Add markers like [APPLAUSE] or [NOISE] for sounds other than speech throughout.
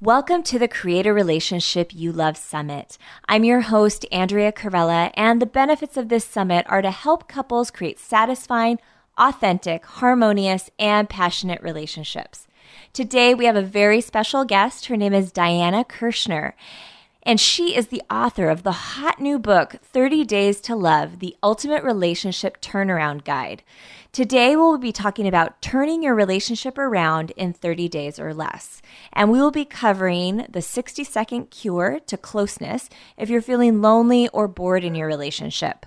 Welcome to the Creator Relationship You Love Summit. I'm your host, Andrea Carella, and the benefits of this summit are to help couples create satisfying, authentic, harmonious, and passionate relationships. Today, we have a very special guest. Her name is Diana Kirschner and she is the author of the hot new book, 30 Days to Love The Ultimate Relationship Turnaround Guide. Today, we'll be talking about turning your relationship around in 30 days or less. And we will be covering the 60 second cure to closeness if you're feeling lonely or bored in your relationship.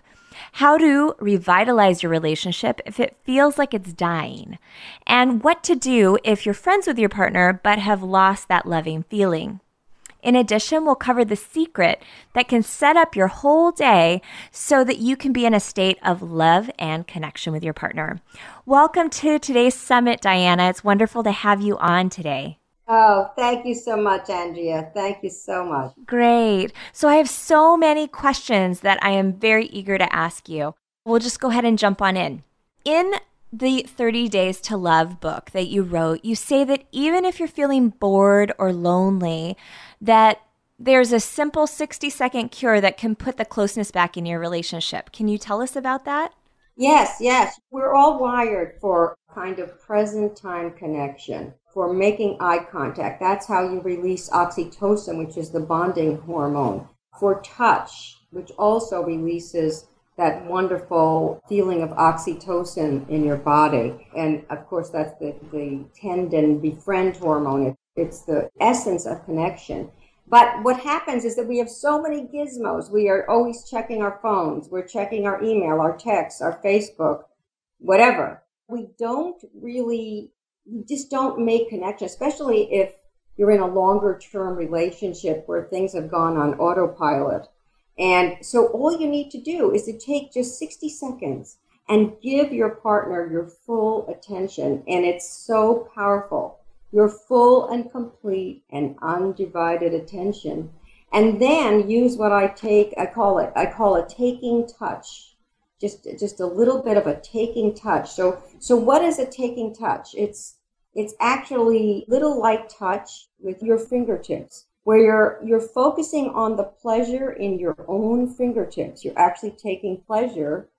How to revitalize your relationship if it feels like it's dying. And what to do if you're friends with your partner but have lost that loving feeling. In addition, we'll cover the secret that can set up your whole day so that you can be in a state of love and connection with your partner. Welcome to today's summit, Diana. It's wonderful to have you on today. Oh, thank you so much, Andrea. Thank you so much. Great. So, I have so many questions that I am very eager to ask you. We'll just go ahead and jump on in. In the 30 Days to Love book that you wrote, you say that even if you're feeling bored or lonely, that there's a simple 60 second cure that can put the closeness back in your relationship. Can you tell us about that? Yes, yes. We're all wired for kind of present time connection, for making eye contact. That's how you release oxytocin, which is the bonding hormone. For touch, which also releases that wonderful feeling of oxytocin in your body. And of course, that's the, the tend and befriend hormone. It's the essence of connection. But what happens is that we have so many gizmos. We are always checking our phones. We're checking our email, our texts, our Facebook, whatever. We don't really, we just don't make connection, especially if you're in a longer term relationship where things have gone on autopilot. And so all you need to do is to take just 60 seconds and give your partner your full attention. And it's so powerful your full and complete and undivided attention and then use what i take i call it i call a taking touch just just a little bit of a taking touch. So so what is a taking touch? It's it's actually little light touch with your fingertips where you're you're focusing on the pleasure in your own fingertips. You're actually taking pleasure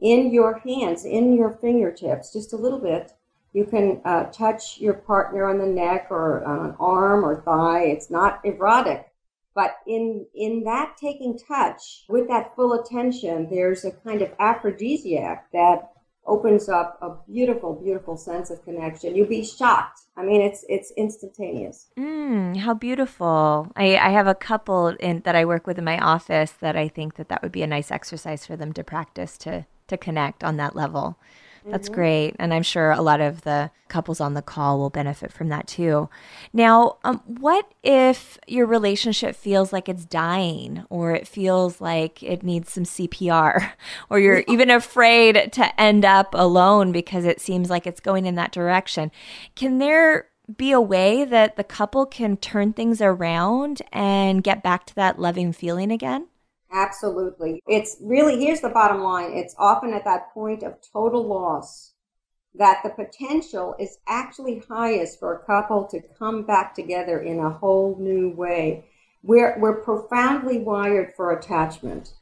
in your hands in your fingertips just a little bit you can uh, touch your partner on the neck or on an arm or thigh. It's not erotic. But in, in that taking touch with that full attention, there's a kind of aphrodisiac that opens up a beautiful, beautiful sense of connection. You'll be shocked. I mean, it's it's instantaneous. Mm, how beautiful! I, I have a couple in, that I work with in my office that I think that that would be a nice exercise for them to practice to to connect on that level. That's mm-hmm. great. And I'm sure a lot of the couples on the call will benefit from that too. Now, um, what if your relationship feels like it's dying or it feels like it needs some CPR [LAUGHS] or you're even afraid to end up alone because it seems like it's going in that direction? Can there be a way that the couple can turn things around and get back to that loving feeling again? Absolutely. It's really, here's the bottom line it's often at that point of total loss that the potential is actually highest for a couple to come back together in a whole new way. We're, we're profoundly wired for attachment.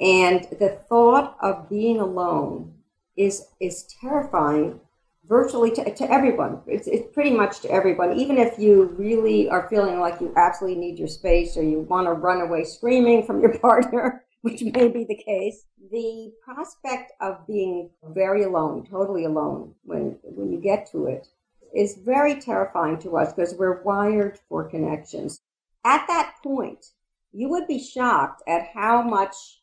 And the thought of being alone is, is terrifying virtually to, to everyone. It's, it's pretty much to everyone. Even if you really are feeling like you absolutely need your space or you want to run away screaming from your [LAUGHS] partner, which may be the case, the prospect of being very alone, totally alone, when, when you get to it, is very terrifying to us because we're wired for connections. At that point, you would be shocked at how much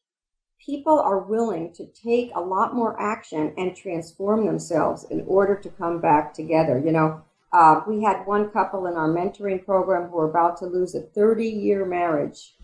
people are willing to take a lot more action and transform themselves in order to come back together. You know, uh, we had one couple in our mentoring program who were about to lose a 30 year marriage.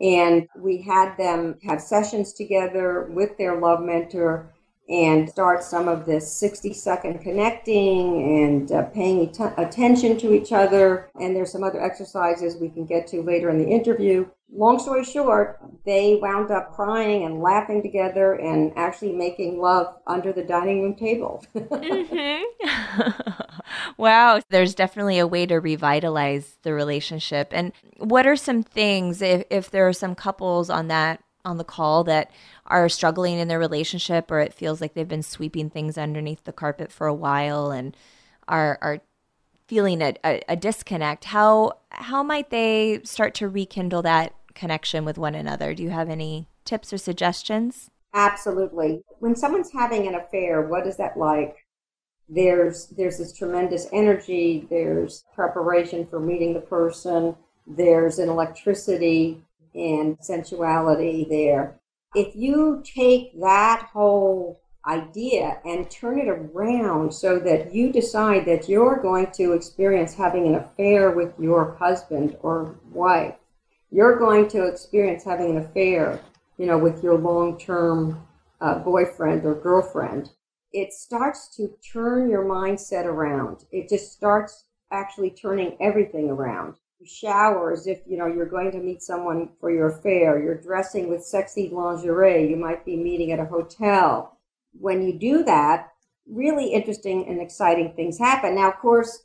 And we had them have sessions together with their love mentor. and start some of this 60 second connecting and uh, paying et- attention to each other. And there's some other exercises we can get to later in the interview. Long story short, they wound up crying and laughing together and actually making love under the dining room table. [LAUGHS] mm-hmm. [LAUGHS] wow, there's definitely a way to revitalize the relationship. And what are some things if, if there are some couples on that on the call that are struggling in their relationship or it feels like they've been sweeping things underneath the carpet for a while and are are feeling a, a, a disconnect how how might they start to rekindle that connection with one another. Do you have any tips or suggestions? Absolutely. When someone's having an affair what is that like? There's there's this tremendous energy there's preparation for meeting the person there's an electricity and sensuality there. If you take that whole idea and turn it around so that you decide that you're going to experience having an affair with your husband or wife, you're going to experience having an affair, you know, with your long-term uh, boyfriend or girlfriend, it starts to turn your mindset around. It just starts actually turning everything around. You shower as if you know you're going to meet someone for your affair. You're dressing with sexy lingerie. You might be meeting at a hotel. When you do that really interesting and exciting things happen. Now of course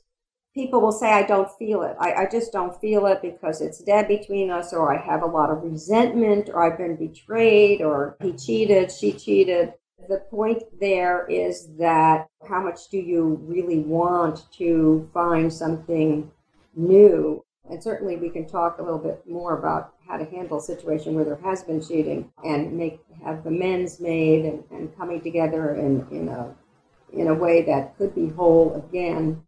people will say i don't feel it. I, I just don't feel it because it's dead between us or i have a lot of resentment or i've been betrayed or he cheated she cheated. The point there is that how much do you really want to find something new? And certainly we can talk a little bit more about how to handle a situation where there has been cheating and make have the amends made and, and coming together in, in a in a way that could be whole again.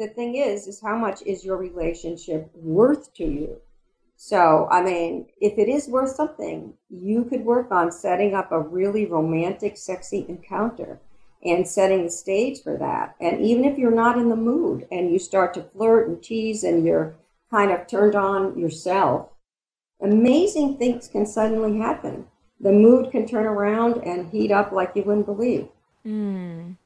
The thing is, is how much is your relationship worth to you? So, I mean, if it is worth something, you could work on setting up a really romantic, sexy encounter and setting the stage for that. And even if you're not in the mood and you start to flirt and tease and you're kind of turned on yourself, amazing things can suddenly happen. The mood can turn around and heat up like you wouldn't believe. Mm.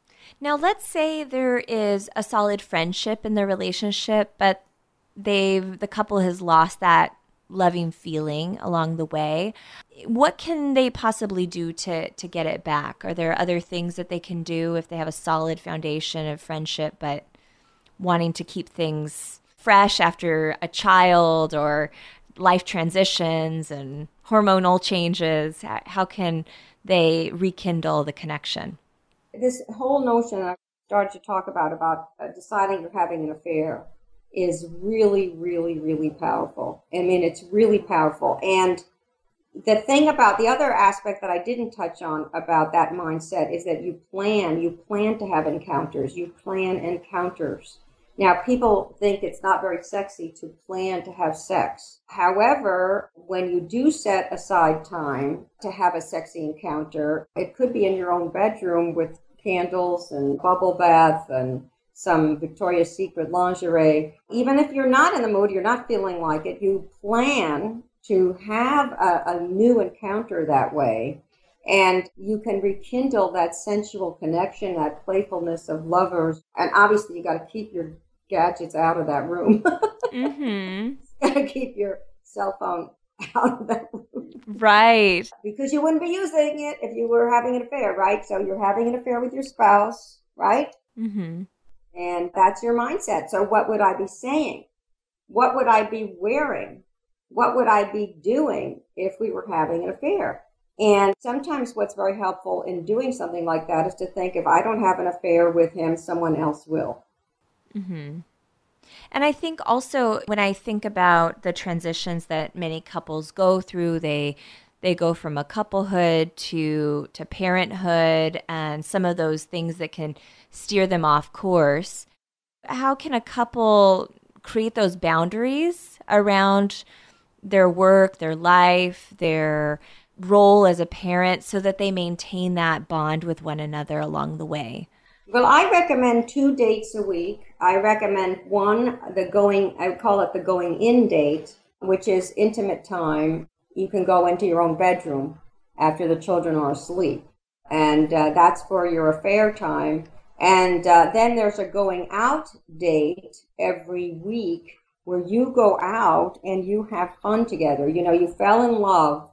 Now, let's say there is a solid friendship in the relationship, but they've the couple has lost that loving feeling along the way. What can they possibly do to to get it back? Are there other things that they can do if they have a solid foundation of friendship, but wanting to keep things fresh after a child or life transitions and hormonal changes? How can they rekindle the connection? This whole notion I started to talk about about uh, deciding you're having an affair is really, really, really powerful. I mean, it's really powerful. And the thing about the other aspect that I didn't touch on about that mindset is that you plan, you plan to have encounters, you plan encounters. Now, people think it's not very sexy to plan to have sex. However, when you do set aside time to have a sexy encounter, it could be in your own bedroom with candles and bubble bath and some Victoria's Secret lingerie. Even if you're not in the mood, you're not feeling like it, you plan to have a, a new encounter that way and you can rekindle that sensual connection, that playfulness of lovers. And obviously, you got to keep your gadgets out of that room. [LAUGHS] mm-hmm. Gotta keep your cell phone [LAUGHS] out of that room. Right. Because you wouldn't be using it if you were having an affair, right? So you're having an affair with your spouse, right? Mm-hmm. And that's your mindset. So what would I be saying? What would I be wearing? What would I be doing if we were having an affair? And sometimes what's very helpful in doing something like that is to think if I don't have an affair with him, someone else will. Mm-hmm. And I think also when I think about the transitions that many couples go through, they they go from a couplehood to to parenthood and some of those things that can steer them off course. How can a couple create those boundaries around their work, their life, their role as a parent so that they maintain that bond with one another along the way? Well, I recommend two dates a week. I recommend one, the going, I call it the going in date, which is intimate time. You can go into your own bedroom after the children are asleep. And uh, that's for your affair time. And uh, then there's a going out date every week where you go out and you have fun together. You know, you fell in love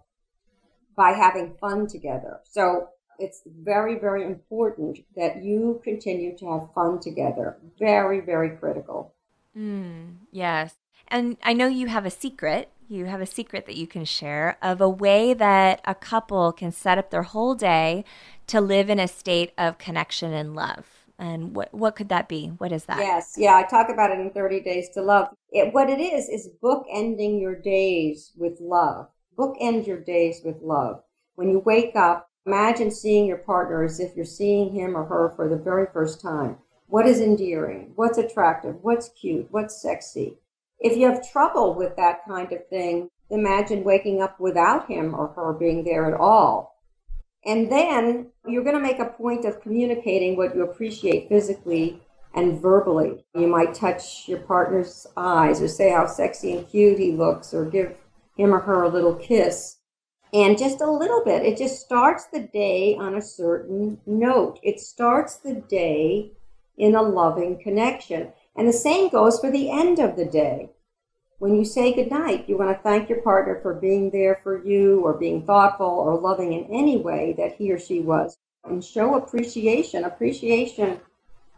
by having fun together. So it's very, very important that you continue to have fun together. Very, very critical. Mm, yes. And I know you have a secret. You have a secret that you can share of a way that a couple can set up their whole day to live in a state of connection and love. And what what could that be? What is that? Yes, yeah, I talk about it in 30 Days to Love. It, what it is is bookending your days with love. Bookend your days with love. When you wake up, imagine seeing your partner as if you're seeing him or her for the very first time. What is endearing? What's attractive? What's cute? What's sexy? If you have trouble with that kind of thing, imagine waking up without him or her being there at all. And then you're going to make a point of communicating what you appreciate physically and verbally. You might touch your partner's eyes or say how sexy and cute he looks or give him or her a little kiss. And just a little bit. It just starts the day on a certain note. It starts the day in a loving connection. And the same goes for the end of the day. When you say goodnight, you want to thank your partner for being there for you or being thoughtful or loving in any way that he or she was. And show appreciation. Appreciation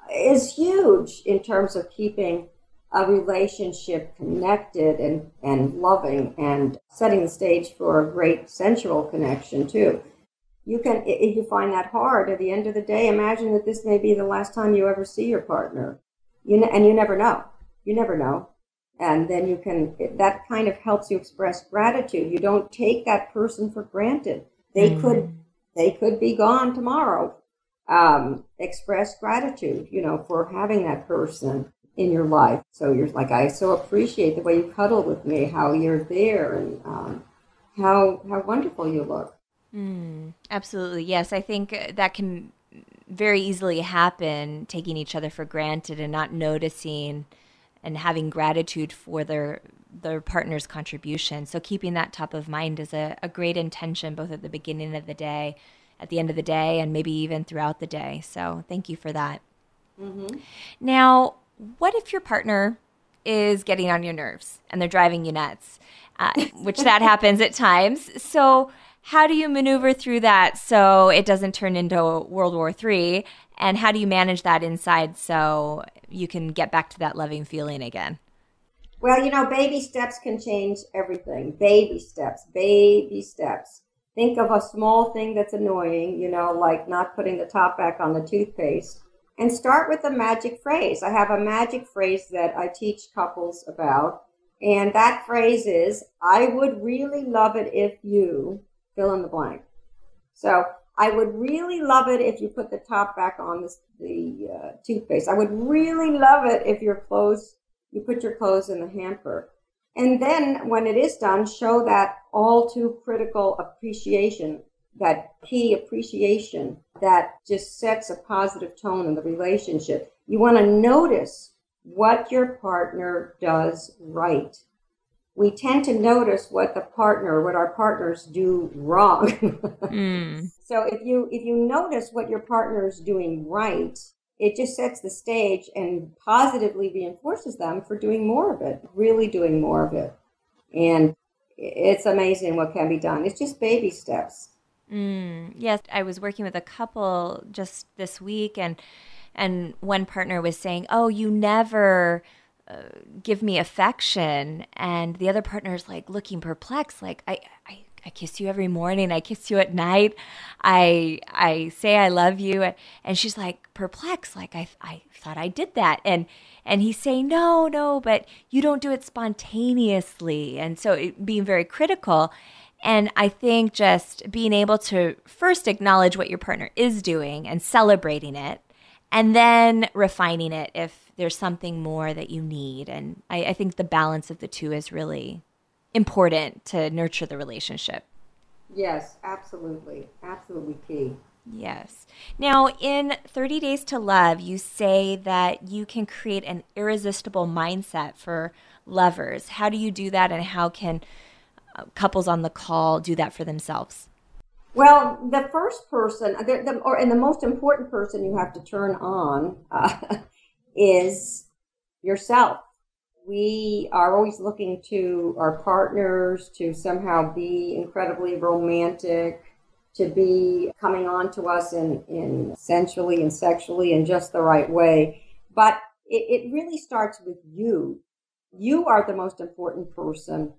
is huge in terms of keeping a relationship connected and, and loving and setting the stage for a great sensual connection too. You can if you find that hard at the end of the day imagine that this may be the last time you ever see your partner. You and you never know. You never know. And then you can that kind of helps you express gratitude. You don't take that person for granted. They mm. could they could be gone tomorrow. Um, express gratitude you know for having that person in your life so you're like i so appreciate the way you cuddle with me how you're there and um, how how wonderful you look Mm, absolutely. Yes. I think that can very easily happen taking each other for granted and not noticing and having gratitude for their their partner's contribution. So keeping that top of mind is a, a great intention both at the beginning of the day, at the end of the day, and maybe even throughout the day. So thank you for that. Mm-hmm. Now, what if your partner is getting on your nerves and they're driving you nuts, uh, [LAUGHS] which that happens at times. So how do you maneuver through that so it doesn't turn into World War III? And how do you manage that inside so you can get back to that loving feeling again? Well, you know, baby steps can change everything. Baby steps, baby steps. Think of a small thing that's annoying, you know, like not putting the top back on the toothpaste, and start with a magic phrase. I have a magic phrase that I teach couples about, and that phrase is I would really love it if you fill in the blank. So I would really love it if you put the top back on the, the uh, toothpaste. I would really love it if your clothes, you put your clothes in the hamper. And then when it is done, show that all too critical appreciation, that key appreciation that just sets a positive tone in the relationship. You want to notice what your partner does right we tend to notice what the partner, what our partners do wrong. [LAUGHS] mm. So if you if you notice what your partner is doing right, it just sets the stage and positively reinforces them for doing more of it, really doing more of it. And it's amazing what can be done. It's just baby steps. Mm. Yes, I was working with a couple just this week, and and one partner was saying, "Oh, you never." give me affection and the other partner is like looking perplexed like I, I I kiss you every morning I kiss you at night I I say I love you and she's like perplexed like I I thought I did that and and he's saying no no but you don't do it spontaneously and so it, being very critical and I think just being able to first acknowledge what your partner is doing and celebrating it and then refining it if there's something more that you need. And I, I think the balance of the two is really important to nurture the relationship. Yes, absolutely. Absolutely key. Yes. Now, in 30 Days to Love, you say that you can create an irresistible mindset for lovers. How do you do that, and how can couples on the call do that for themselves? Well, the first person, the, the, or and the most important person you have to turn on uh, [LAUGHS] is yourself. We are always looking to our partners to somehow be incredibly romantic, to be coming on to us in, in sensually and sexually in just the right way. But it, it really starts with you. You are the most important person.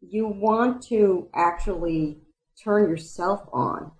You want to actually turn yourself on.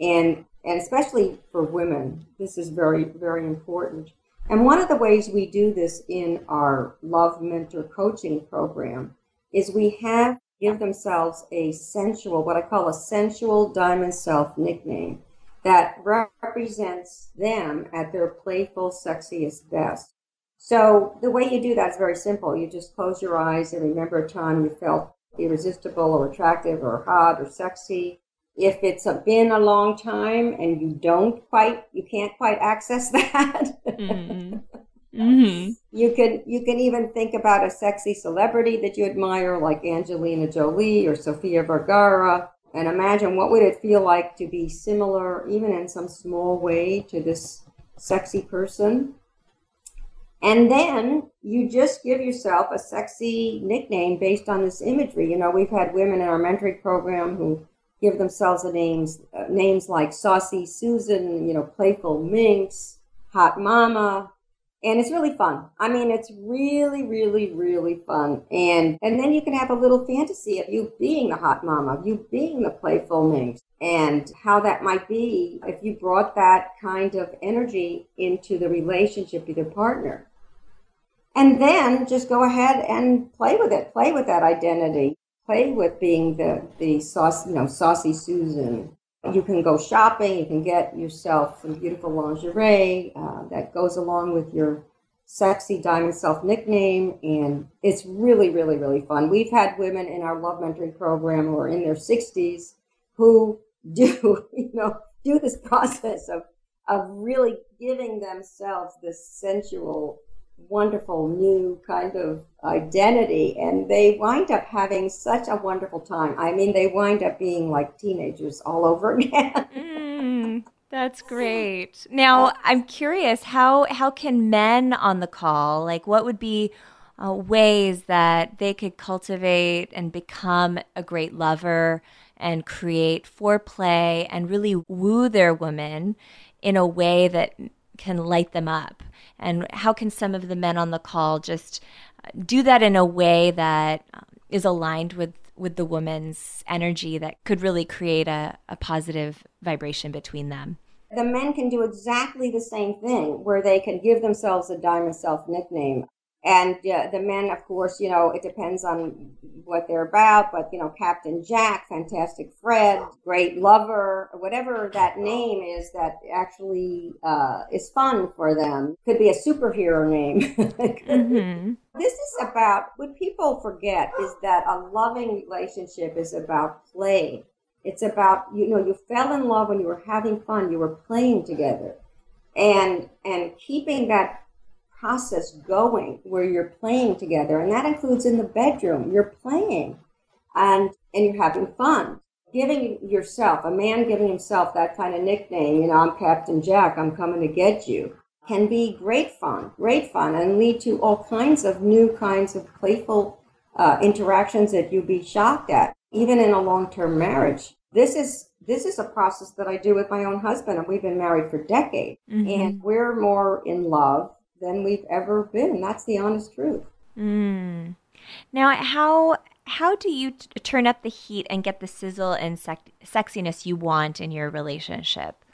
And, and especially for women, this is very, very important. And one of the ways we do this in our Love Mentor coaching program is we have give themselves a sensual, what I call a sensual diamond self nickname that represents them at their playful, sexiest best. So the way you do that is very simple. You just close your eyes and remember a time you felt irresistible or attractive or hot or sexy. If it's a, been a long time and you don't quite, you can't quite access [LAUGHS] that, mm-hmm. Mm-hmm. You can you can even think about a sexy celebrity that you admire, like Angelina Jolie or Sofia Vergara, and imagine what would it feel like to be similar, even in some small way, to this sexy person. And then you just give yourself a sexy nickname based on this imagery. You know, we've had women in our mentoring program who give themselves the names uh, names like Saucy Susan, you know, Playful Minx, Hot Mama, and it's really fun. I mean, it's really, really, really fun. And and then you can have a little fantasy of you being the hot mama, of you being the playful minx, and how that might be if you brought that kind of energy into the relationship with your partner. And then just go ahead and play with it. Play with that identity. Play with being the the sauce, you know, saucy Susan, you can go shopping. You can get yourself some beautiful lingerie uh, that goes along with your sexy diamond self nickname. And it's really, really, really fun. We've had women in our love mentoring program who are in their 60s who do, [LAUGHS] you know, do this process of, of really giving themselves this sensual wonderful new kind of identity and they wind up having such a wonderful time. I mean, they wind up being like teenagers all over [LAUGHS] again. mm, that's great. Now, I'm curious how how can men on the call, like what would be uh, ways that they could cultivate and become a great lover and create foreplay and really woo their woman in a way that can light them up? and how can some of the men on the call just uh, do that in a way that um, aligned with with the woman's energy that could really create a, a positive vibration between them the men can do exactly the same thing where they can give themselves a diamond self nickname and uh, the men, of course, you know, it depends on what they're about, but, you know, Captain Jack, Fantastic Fred, Great Lover, whatever that name is that actually uh, is fun for them. Could be a superhero name. mm-hmm. [LAUGHS] This is about, what people forget is that a loving relationship is about play. It's about, you know, you fell in love when you were having fun, you were playing together. And, and keeping that process going where you're playing together and that includes in the bedroom. You're playing and and you're having fun. Giving yourself a man giving himself that kind of nickname you know i'm captain jack i'm coming to get you can be great fun great fun and lead to all kinds of new kinds of playful uh, interactions that you'd be shocked at even in a long-term marriage. This is this is a process that i do with my own husband and we've been married for decades. Mm-hmm. and we're more in love than we've ever been. That's the honest truth. Mm. Now, how how do you t- turn up the heat and get the sizzle and sec- sexiness you want in your relationship?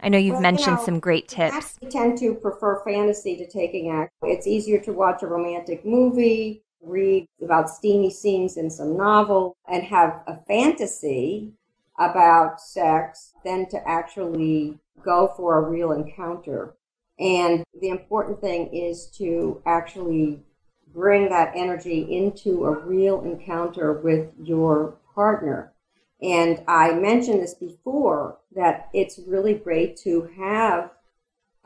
I know you've well, mentioned you know, some great tips. I tend to prefer fantasy to taking action. It's easier to watch a romantic movie, read about steamy scenes in some novel, and have a fantasy about sex than to actually go for a real encounter. And the important thing is to actually bring that energy into a real encounter with your partner. And I mentioned this before that it's really great to have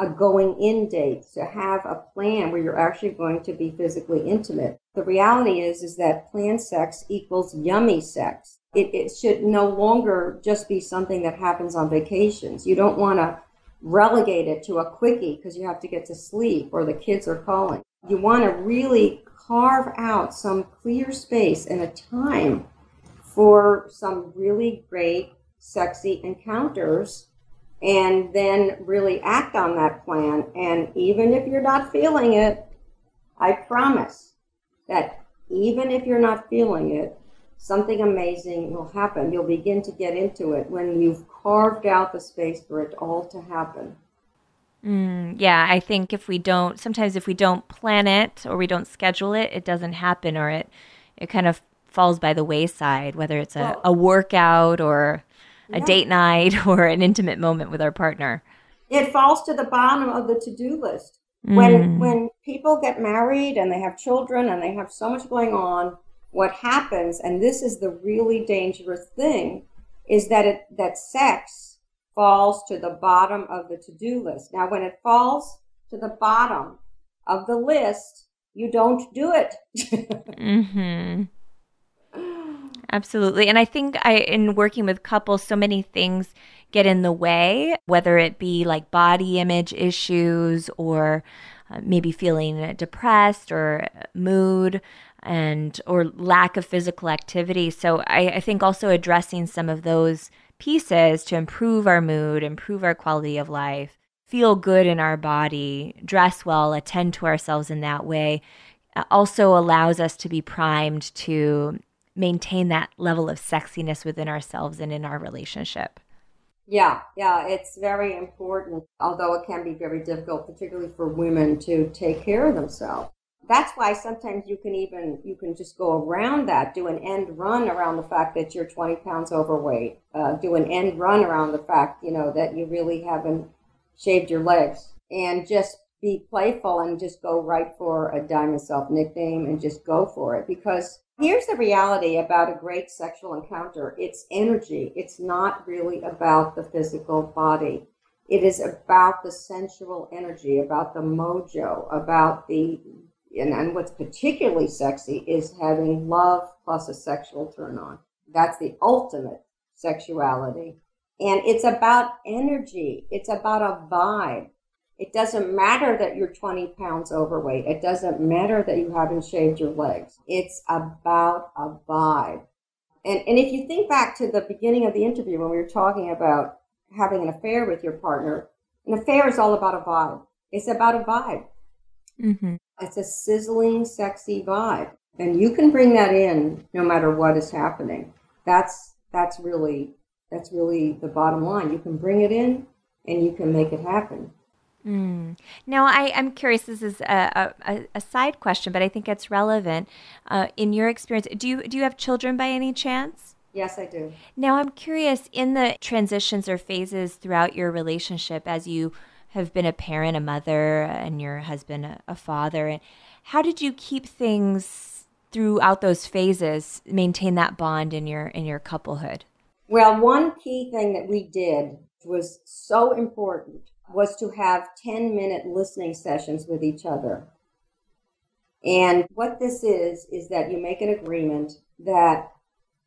a going in date, to have a plan where you're actually going to be physically intimate. The reality is is that planned sex equals yummy sex. it, it should no longer just be something that happens on vacations. You don't want to relegate it to a quickie because you have to get to sleep or the kids are calling. You want to really carve out some clear space and a time for some really great, sexy encounters and then really act on that plan. And even if you're not feeling it, I promise that even if you're not feeling it, something amazing will happen. You'll begin to get into it when you've carved out the space for it all to happen. Mm, yeah, I think if we don't, sometimes if we don't plan it or we don't schedule it, it doesn't happen or it, it kind of falls by the wayside, whether it's a, well, a workout or a yeah. date night [LAUGHS] or an intimate moment with our partner. It falls to the bottom of the to do list. When mm. when people get married and they have children and they have so much going on, what happens, and this is the really dangerous thing, is that it that sex falls to the bottom of the to-do list. Now when it falls to the bottom of the list, you don't do it. mm-hmm. Absolutely. And I think I in working with couples so many things get in the way, whether it be like body image issues or uh, maybe feeling depressed or mood and or lack of physical activity. So I, I think also addressing some of those pieces to improve our mood, improve our quality of life, feel good in our body, dress well, attend to ourselves in that way uh, also allows us to be primed to maintain that level of sexiness within ourselves and in our relationship. Yeah, yeah, it's very important, although it can be very difficult, particularly for women to take care of themselves. That's why sometimes you can even, you can just go around that, do an end run around the fact that you're 20 pounds overweight, uh, do an end run around the fact, you know, that you really haven't shaved your legs and just be playful and just go right for a diamond self nickname and just go for it because Here's the reality about a great sexual encounter it's energy. It's not really about the physical body. It is about the sensual energy, about the mojo, about the, and, and what's particularly sexy is having love plus a sexual turn on. That's the ultimate sexuality. And it's about energy. It's about a vibe. It doesn't matter that you're 20 pounds overweight. It doesn't matter that you haven't shaved your legs. It's about a vibe. And, and if you think back to the beginning of the interview when we were talking about having an affair with your partner, an affair is all about a vibe. It's about a vibe. Mm-hmm. It's a sizzling, sexy vibe. And you can bring that in no matter what is happening. That's, that's really, that's really the bottom line. You can bring it in and you can make it happen. Mm. Now, I, am curious. This is a, a, a, side question, but I think it's relevant. Uh, in your experience, do you do you have children by any chance? Yes, I do. Now, I'm curious in the transitions or phases throughout your relationship, as you have been a parent, a mother, and your husband a, a father, and how did you keep things throughout those phases, maintain that bond in your in your couplehood? Well, one key thing that we did was so important was to have 10 minute listening sessions with each other. And what this is, is that you make an agreement that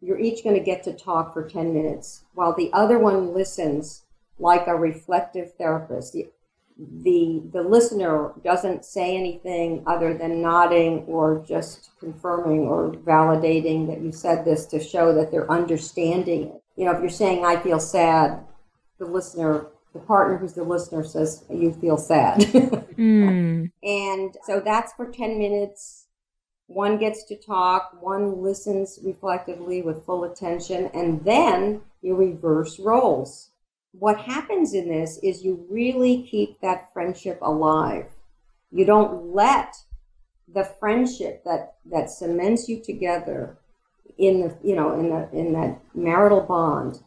you're each going to get to talk for 10 minutes while the other one listens like a reflective therapist. The, the, the listener doesn't say anything other than nodding or just confirming or validating that you said this to show that they're understanding it. You know, if you're saying, I feel sad, the listener the partner who's the listener says you feel sad [LAUGHS] mm. and so that's for 10 minutes one gets to talk one listens reflectively with full attention and then you reverse roles what happens in this is you really keep that friendship alive you don't let the friendship that that cements you together in the you know in the in that marital bond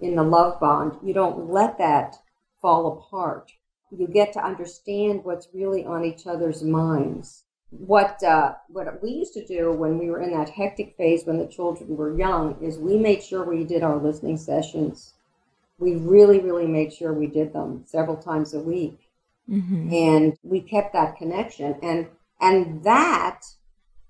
in the love bond, you don't let that fall apart. You get to understand what's really on each other's minds. What uh, what we used to do when we were in that hectic phase when the children were young is we made sure we did our listening sessions. We really, really made sure we did them several times a week, mm-hmm. and we kept that connection. and And that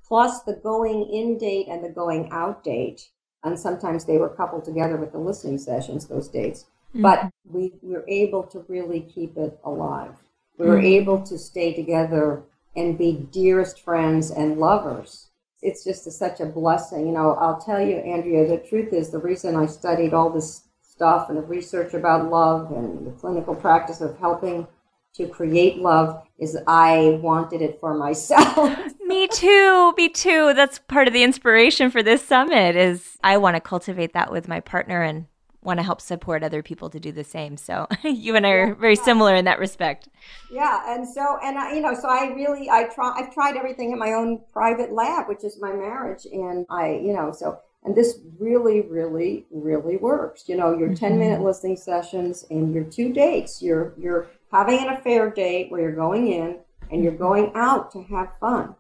plus the going in date and the going out date and sometimes they were coupled together with the listening sessions, those dates. Mm-hmm. But we were able to really keep it alive. We were mm-hmm. able to stay together and be dearest friends and lovers. It's just a, such a blessing. You know, I'll tell you, Andrea, the truth is the reason I studied all this stuff and the research about love and the clinical practice of helping to create love is I wanted it for myself. [LAUGHS] me too. Me too. That's part of the inspiration for this summit is I want to cultivate that with my partner and want to help support other people to do the same. So [LAUGHS] you and I are very similar in that respect. Yeah, and so and I, you know, so I really I try I've tried everything in my own private lab, which is my marriage, and I you know so and this really really really works. You know, your mm-hmm. 10 minute listening sessions and your two dates. You're you're having an affair date where you're going in and you're mm-hmm. going out to have fun.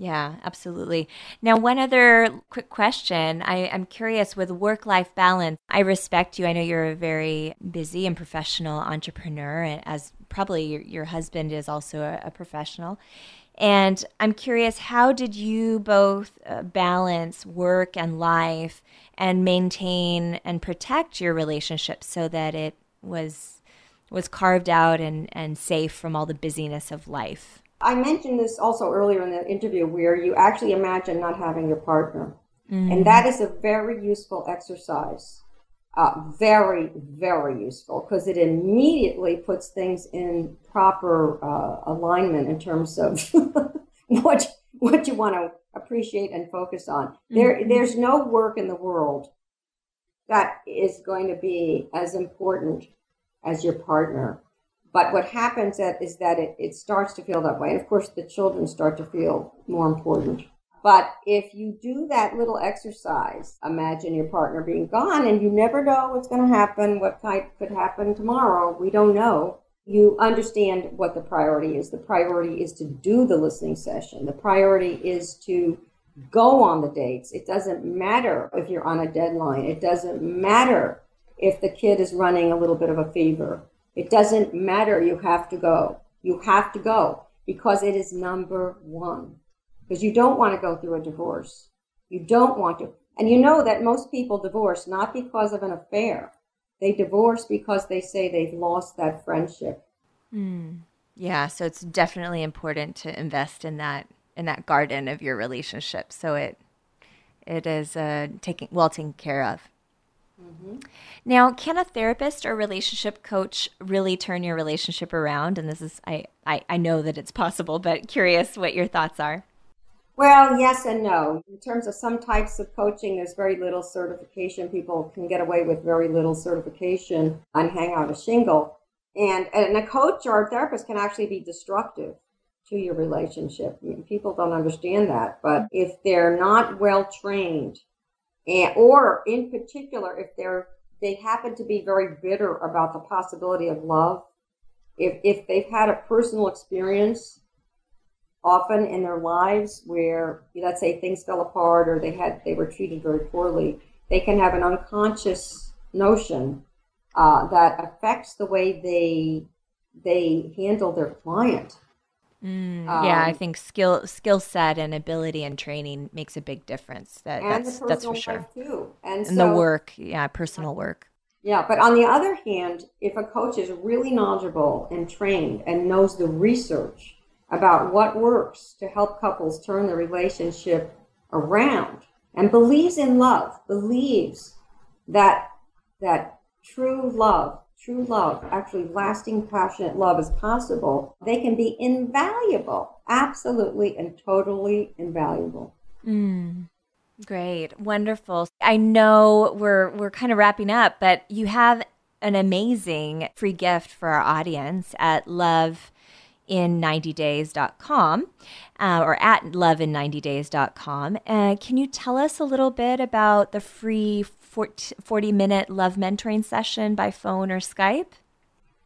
Yeah, absolutely. Now, one other quick question. I, am curious with work life balance. I respect you. I know you're a very busy and professional entrepreneur, and as probably your, your husband is also a, a, professional. And I'm curious, how did you both uh, balance work and life and maintain and protect your relationship so that it was was carved out and, and safe from all the busyness of life? I mentioned this also earlier in the interview where you actually imagine not having your partner. Mm-hmm. And that is a very useful exercise. Uh, very, very useful because it immediately puts things in proper uh, alignment in terms of [LAUGHS] what what you want to appreciate and focus on. Mm-hmm. There, there's no work in the world that is going to be as important as your partner. But what happens is that it, it starts to feel that way. And of course, the children start to feel more important. But if you do that little exercise, imagine your partner being gone and you never know what's going to happen, what type could happen tomorrow. We don't know. You understand what the priority is. The priority is to do the listening session. The priority is to go on the dates. It doesn't matter if you're on a deadline. It doesn't matter if the kid is running a little bit of a fever. It doesn't matter. You have to go. You have to go because it is number one. Because you don't want to go through a divorce. You don't want to. And you know that most people divorce not because of an affair. They divorce because they say they've lost that friendship. Mm. Yeah, so it's definitely important to invest in that in that garden of your relationship so it it is uh, taking well taken care of. Mm-hmm. Now, can a therapist or relationship coach really turn your relationship around? And this is, I, I, I know that it's possible, but curious what your thoughts are. Well, yes and no. In terms of some types of coaching, there's very little certification. People can get away with very little certification and hang out a shingle. And, and a coach or a therapist can actually be destructive to your relationship. People don't understand that. But if they're not well trained and or in particular if they're they happen to be very bitter about the possibility of love if if they've had a personal experience often in their lives where let's say things fell apart or they had they were treated very poorly they can have an unconscious notion uh, that affects the way they they handle their client Mm, um, yeah, I um, think skill skill set and ability and training makes a big difference. That, that's that's for sure. Too. And, and so, the work, yeah, personal work. Yeah, but on the other hand, if a coach is really knowledgeable and trained and knows the research about what works to help couples turn the relationship around and believes in love, believes that that true love true love, actually lasting, passionate love is possible, they can be invaluable, absolutely and totally invaluable. Mm. Great, wonderful. I know we're we're kind of wrapping up, but you have an amazing free gift for our audience at love in 90days.com uh, or at lovein90days.com. Uh, can you tell us a little bit about the free 40 minute love mentoring session by phone or Skype?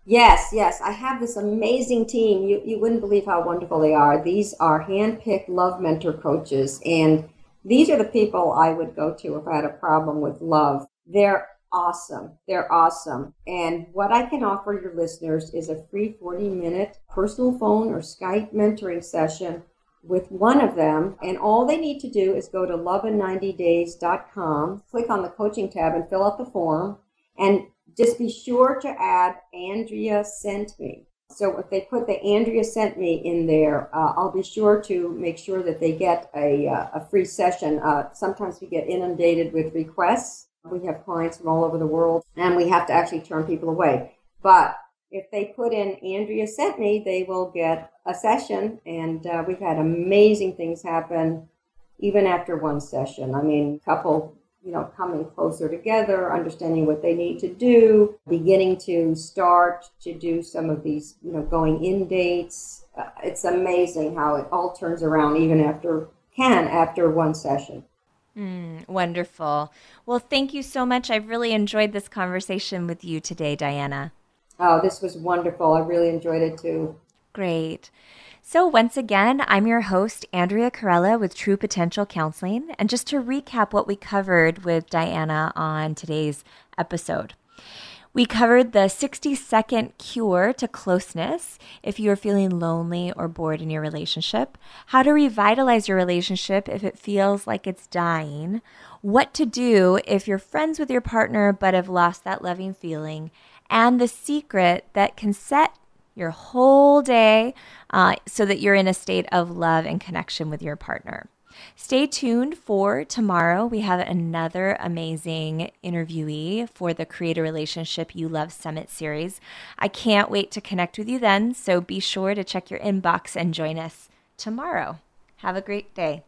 Yes, yes. I have this amazing team. You, you wouldn't believe how wonderful they are. These are hand-picked love mentor coaches, and these are the people I would go to if I had a problem with love. They're awesome. They're awesome. And what I can offer your listeners is a free 40 minute personal phone or Skype mentoring session with one of them. And all they need to do is go to lovein90days.com, click on the coaching tab, and fill out the form. And just be sure to add Andrea sent me. So if they put the Andrea sent me in there, uh, I'll be sure to make sure that they get a, uh, a free session. Uh, sometimes we get inundated with requests. We have clients from all over the world, and we have to actually turn people away. But if they put in Andrea sent me, they will get a session. And uh, we've had amazing things happen even after one session. I mean, couple, you know, coming closer together, understanding what they need to do, beginning to start to do some of these, you know, going in dates. Uh, it's amazing how it all turns around even after, can after one session. Mm, wonderful. Well, thank you so much. I've really enjoyed this conversation with you today, Diana. Oh, this was wonderful. I really enjoyed it too. Great. So, once again, I'm your host, Andrea Carella with True Potential Counseling. And just to recap what we covered with Diana on today's episode, we covered the 60 second cure to closeness if you are feeling lonely or bored in your relationship, how to revitalize your relationship if it feels like it's dying, what to do if you're friends with your partner but have lost that loving feeling, and the secret that can set your whole day uh, so that you're in a state of love and connection with your partner. Stay tuned for tomorrow. We have another amazing interviewee for the Create a Relationship You Love Summit series. I can't wait to connect with you then, so be sure to check your inbox and join us tomorrow. Have a great day.